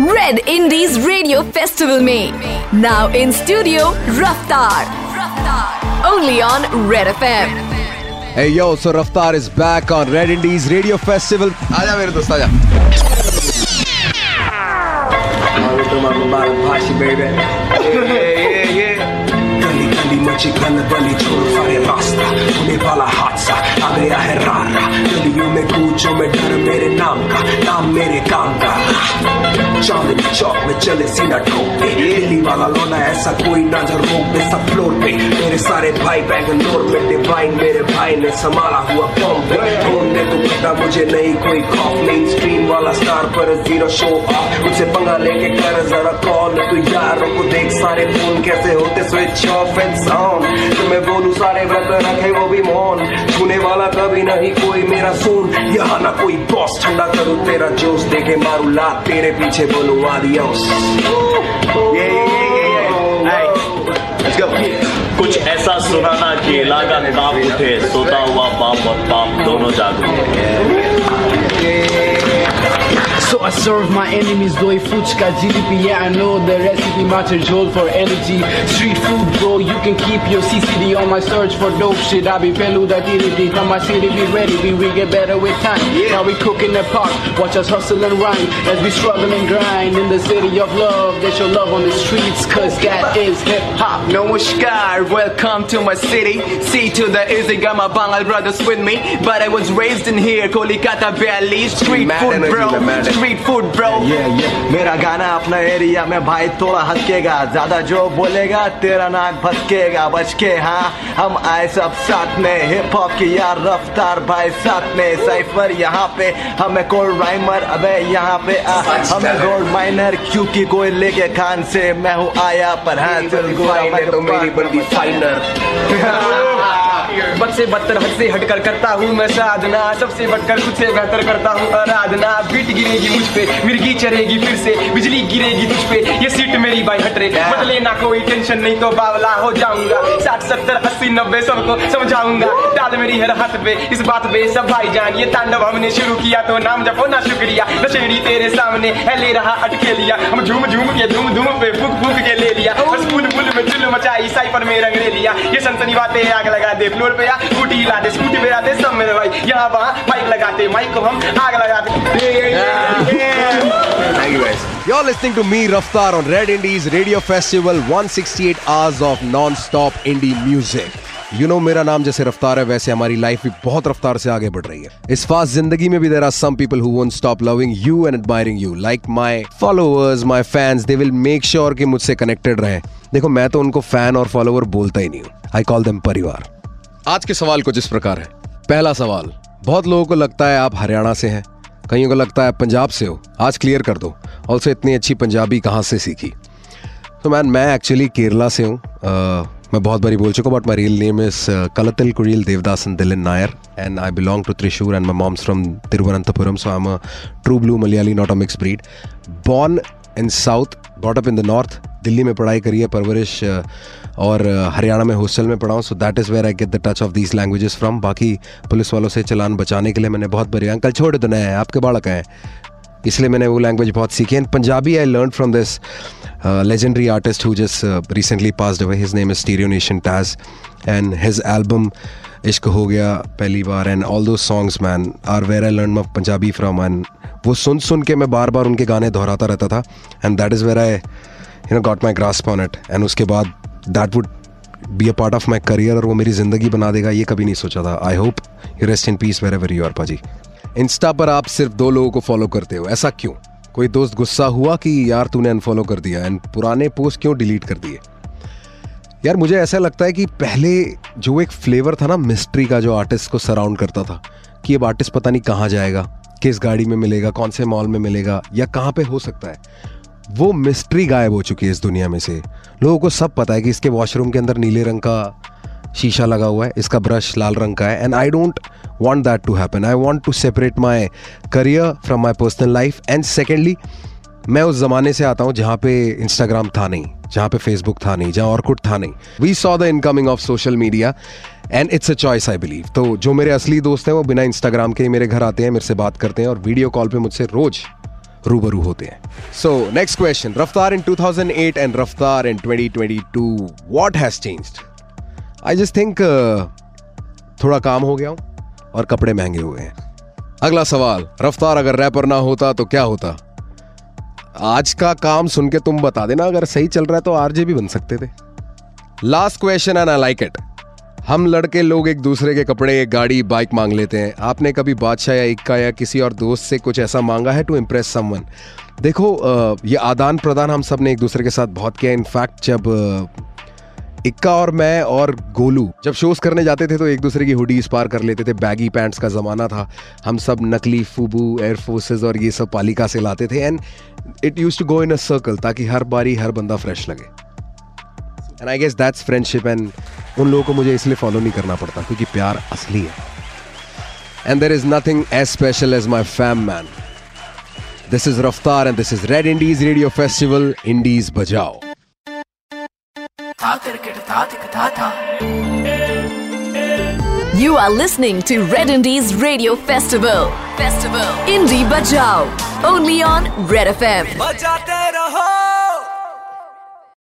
Red Indies Radio Festival में now in studio Raftar. Only on Red FM. Hey yo, so Raftar is back on Red Indies Radio Festival. आजा मेरे दोस्त आजा. गली गली मची गल बली छोड़ सारे रास्ता होने वाला हादसा आ गया है रारा गलियों में कूचो में डर मेरे नाम का नाम मेरे काम का चांदनी चौक में चले सीना ठोक पे दिल्ली वाला लोना ऐसा कोई ना रोक दे सब फ्लोर पे मेरे सारे भाई बैंगलोर में डिवाइन मेरे भाई ने संभाला हुआ बॉम्ब ढूँढने तो पता मुझे नहीं कोई खौफ मेन स्ट्रीम वाला स्टार पर ज़ीरो शो ऑफ़ मुझसे पंगा लेके कर जरा कॉल तू यारों को देख सारे फ़ोन कैसे होते स्विच ऑफ़ एंड तो मैं बोलूँ सारे व्रत रखे वो भी मौन। छूने वाला कभी नहीं कोई मेरा सुन। यहाँ ना कोई बॉस ठंडा करूँ तेरा जोश देखे मारू लात तेरे पीछे बोलूँ आदियोस कुछ ऐसा सुनाना कि लागा काँप उठे सोता हुआ बाप और बाप दोनों जाग उठे So I serve my enemies doi fuchka GDP Yeah I know the recipe matter jol for energy Street food bro you can keep your CCD on my search for dope shit I be peluda DDD from my city be ready we, we get better with time Now we cook in the park watch us hustle and rhyme As we struggle and grind in the city of love They your love on the streets cause that is hip hop No Namaskar, welcome to my city. See to the easy, got my Bangal brothers with me. But I was raised in here, Kolikata Valley. Street Mad food, energy, bro. Street food, bro. ये ये मेरा गाना अपना area में भाई थोड़ा हटकेगा ज़्यादा जो बोलेगा तेरा नाक भटकेगा बच के हाँ? हम आए सब साथ में। हिप हॉप की यार रफ्तार भाई साथ में। साइफर यहाँ पे हमें कोल्ड राइमर अबे यहाँ पे आ हमें गोल्ड माइनर क्योंकि कोई लेके खान से मैं हूँ आया पर हाँ तो मेरी बंदी फाइनर बद से बदतर हद से हटकर करता हूँ मैं साधना। सबसे बढ़कर खुद से बेहतर करता हूँ आराधना। बीट गिरेगी मुझ पे मिर्गी चढ़ेगी फिर से बिजली गिरेगी तुझ पे। ये सीट मेरी भाई हट रे बदले ना कोई टेंशन नहीं तो बावला हो जाऊँगा। साठ सत्तर अस्सी नब्बे सबको समझाऊँगा। डाल मेरी हर हाथ पे इस बात पे सब भाई जान। ये तांडव हमने शुरू किया तो नाम जपो ना शुक्रिया। नशेड़ी तेरे सामने है ले रहा अटके लिया। हम झूम झूम के धूम धूम पे फूक फूक के ले लिया। बस फूल फूल में चुल मचाई साइपर में रंग ले लिया। ये सनसनी बातें आग लगा दे फ्लोर पे या स्कूटी दे स्कूटी आते सब मेरे भाई। यहाँ वहाँ माइक लगाते माइक को हम आग लगाते. You're listening to me, Raftar, on Red Indies Radio Festival. 168 hours of non-stop indie music. You know मेरा नाम जैसे रफ्तार है वैसे हमारी लाइफ भी बहुत रफ्तार से आगे बढ़ रही है। इस फास्ट ज़िंदगी में भी there are some people who won't stop loving you and admiring you like my followers my fans they will make sure कि मुझसे कनेक्टेड रहें। देखो मैं तो उनको फ़ैन और फॉलोअर बोलता ही नहीं हूँ। आई कॉल देम परिवार। आज के सवाल कुछ इस प्रकार है। पहला सवाल बहुत लोगों को लगता है आप हरियाणा से हैं। कईयों को लगता है पंजाब से हो। आज क्लियर कर दो ऑल्सो इतनी अच्छी पंजाबी कहाँ से सीखी? तो मैन मैं एक्चुअली केरला से हूँ। मैं बहुत बारी बोल चुका हूँ but my real name is Kalathil Kuriyal Devadasan Dilin Nair and I belong to Thrissur and my mom's from Thiruvananthapuram so I am a true blue Malayali not a mix breed born in south brought up in the north Delhi में पढ़ाई करी है परवरिश अ, और हरियाणा में hostel में पढ़ा हूँ so that is where I get the touch of these languages from बाकी पुलिस वालों से चलान बचाने के लिए मैंने बहुत बड़ी अंकल छोड़ दो नए आपके बालक हैं। इसलिए मैंने वो लैंग्वेज बहुत सीखी and Punjabi I learn from this legendary artist who just recently recently passed his name is stereo nation taz and his album इश्क हो गया पहली बार and all those songs man are where I learn my Punjabi from and वो सुन सुन के मैं बार बार उनके गाने दोहराता रहता था and that is where I you know got my grasp on it and उसके बाद that would be a part of my career और वो मेरी ज़िंदगी बना देगा, ये कभी नहीं सोचा था। I hope you rest in peace wherever you are पाजी इंस्टा पर आप सिर्फ़ दो लोगों को फॉलो करते हो। ऐसा क्यों? कोई दोस्त गुस्सा हुआ कि यार तूने अनफॉलो कर दिया एंड पुराने पोस्ट क्यों डिलीट कर दिए? यार मुझे ऐसा लगता है कि पहले जो एक फ्लेवर था ना मिस्ट्री का जो आर्टिस्ट को सराउंड करता था, कि अब आर्टिस्ट पता नहीं कहाँ जाएगा, किस गाड़ी में मिलेगा, कौन से मॉल में मिलेगा, या कहाँ पे हो सकता है। वो मिस्ट्री गायब हो चुकी है इस दुनिया में से। लोगों को सब पता है कि इसके वॉशरूम के अंदर नीले रंग का शीशा लगा हुआ है, इसका ब्रश लाल रंग का है and I don't want that to happen I want to separate my career from my personal life and secondly मैं उस ज़माने से आता हूँ जहाँ पे इंस्टाग्राम था नहीं, जहाँ पे फेसबुक था नहीं, जहाँ ऑर्कुट था नहीं। We saw the incoming of social media and it's a choice I believe तो जो मेरे असली दोस्त हैं, वो बिना इंस्टाग्राम के ही मेरे घर आते हैं, मेरे से बात करते हैं, और वीडियो कॉल पे मुझसे रोज रूबरू होते हैं। सो नेक्स्ट क्वेश्चन रफ्तार in 2008 and Raftaar in 2022 what has changed I just think थोड़ा काम हो गया हूँ और कपड़े महँगे हुए हैं। अगला सवाल रफ्तार अगर रैपर ना होता तो क्या होता? आज का काम सुन के तुम बता देना, अगर सही चल रहा है तो आरजे भी बन सकते थे। Last question and I like it हम लड़के लोग एक दूसरे के कपड़े, गाड़ी, बाइक मांग लेते हैं। आपने कभी बादशाह या इक्का या किसी और दोस्त से कुछ ऐसा मांगा है टू इम्प्रेस समवन देखो ये आदान प्रदान हम सबने एक दूसरे के साथ बहुत किया। इनफैक्ट जब इक्का और मैं और गोलू जब शोज़ करने जाते थे तो एक दूसरे की हुडीज पार कर लेते थे। बैगी पैंट्स का ज़माना था। हम सब नकली फूबू एयरफोर्सेज और ये सब पालिका से लाते थे। And it used to go in a circle ताकि हर बारी हर बंदा फ्रेश लगे। And I guess that's friendship and उन लोगों को मुझे इसलिए फॉलो नहीं करना पड़ता क्योंकि प्यार असली है and there is nothing as special as my fam man this is Raftaar and this is red indies radio festival indies बजाओ You are listening to Red Indies Radio Festival. Festival. Indie Bajao. Only on Red FM. बजाते रहो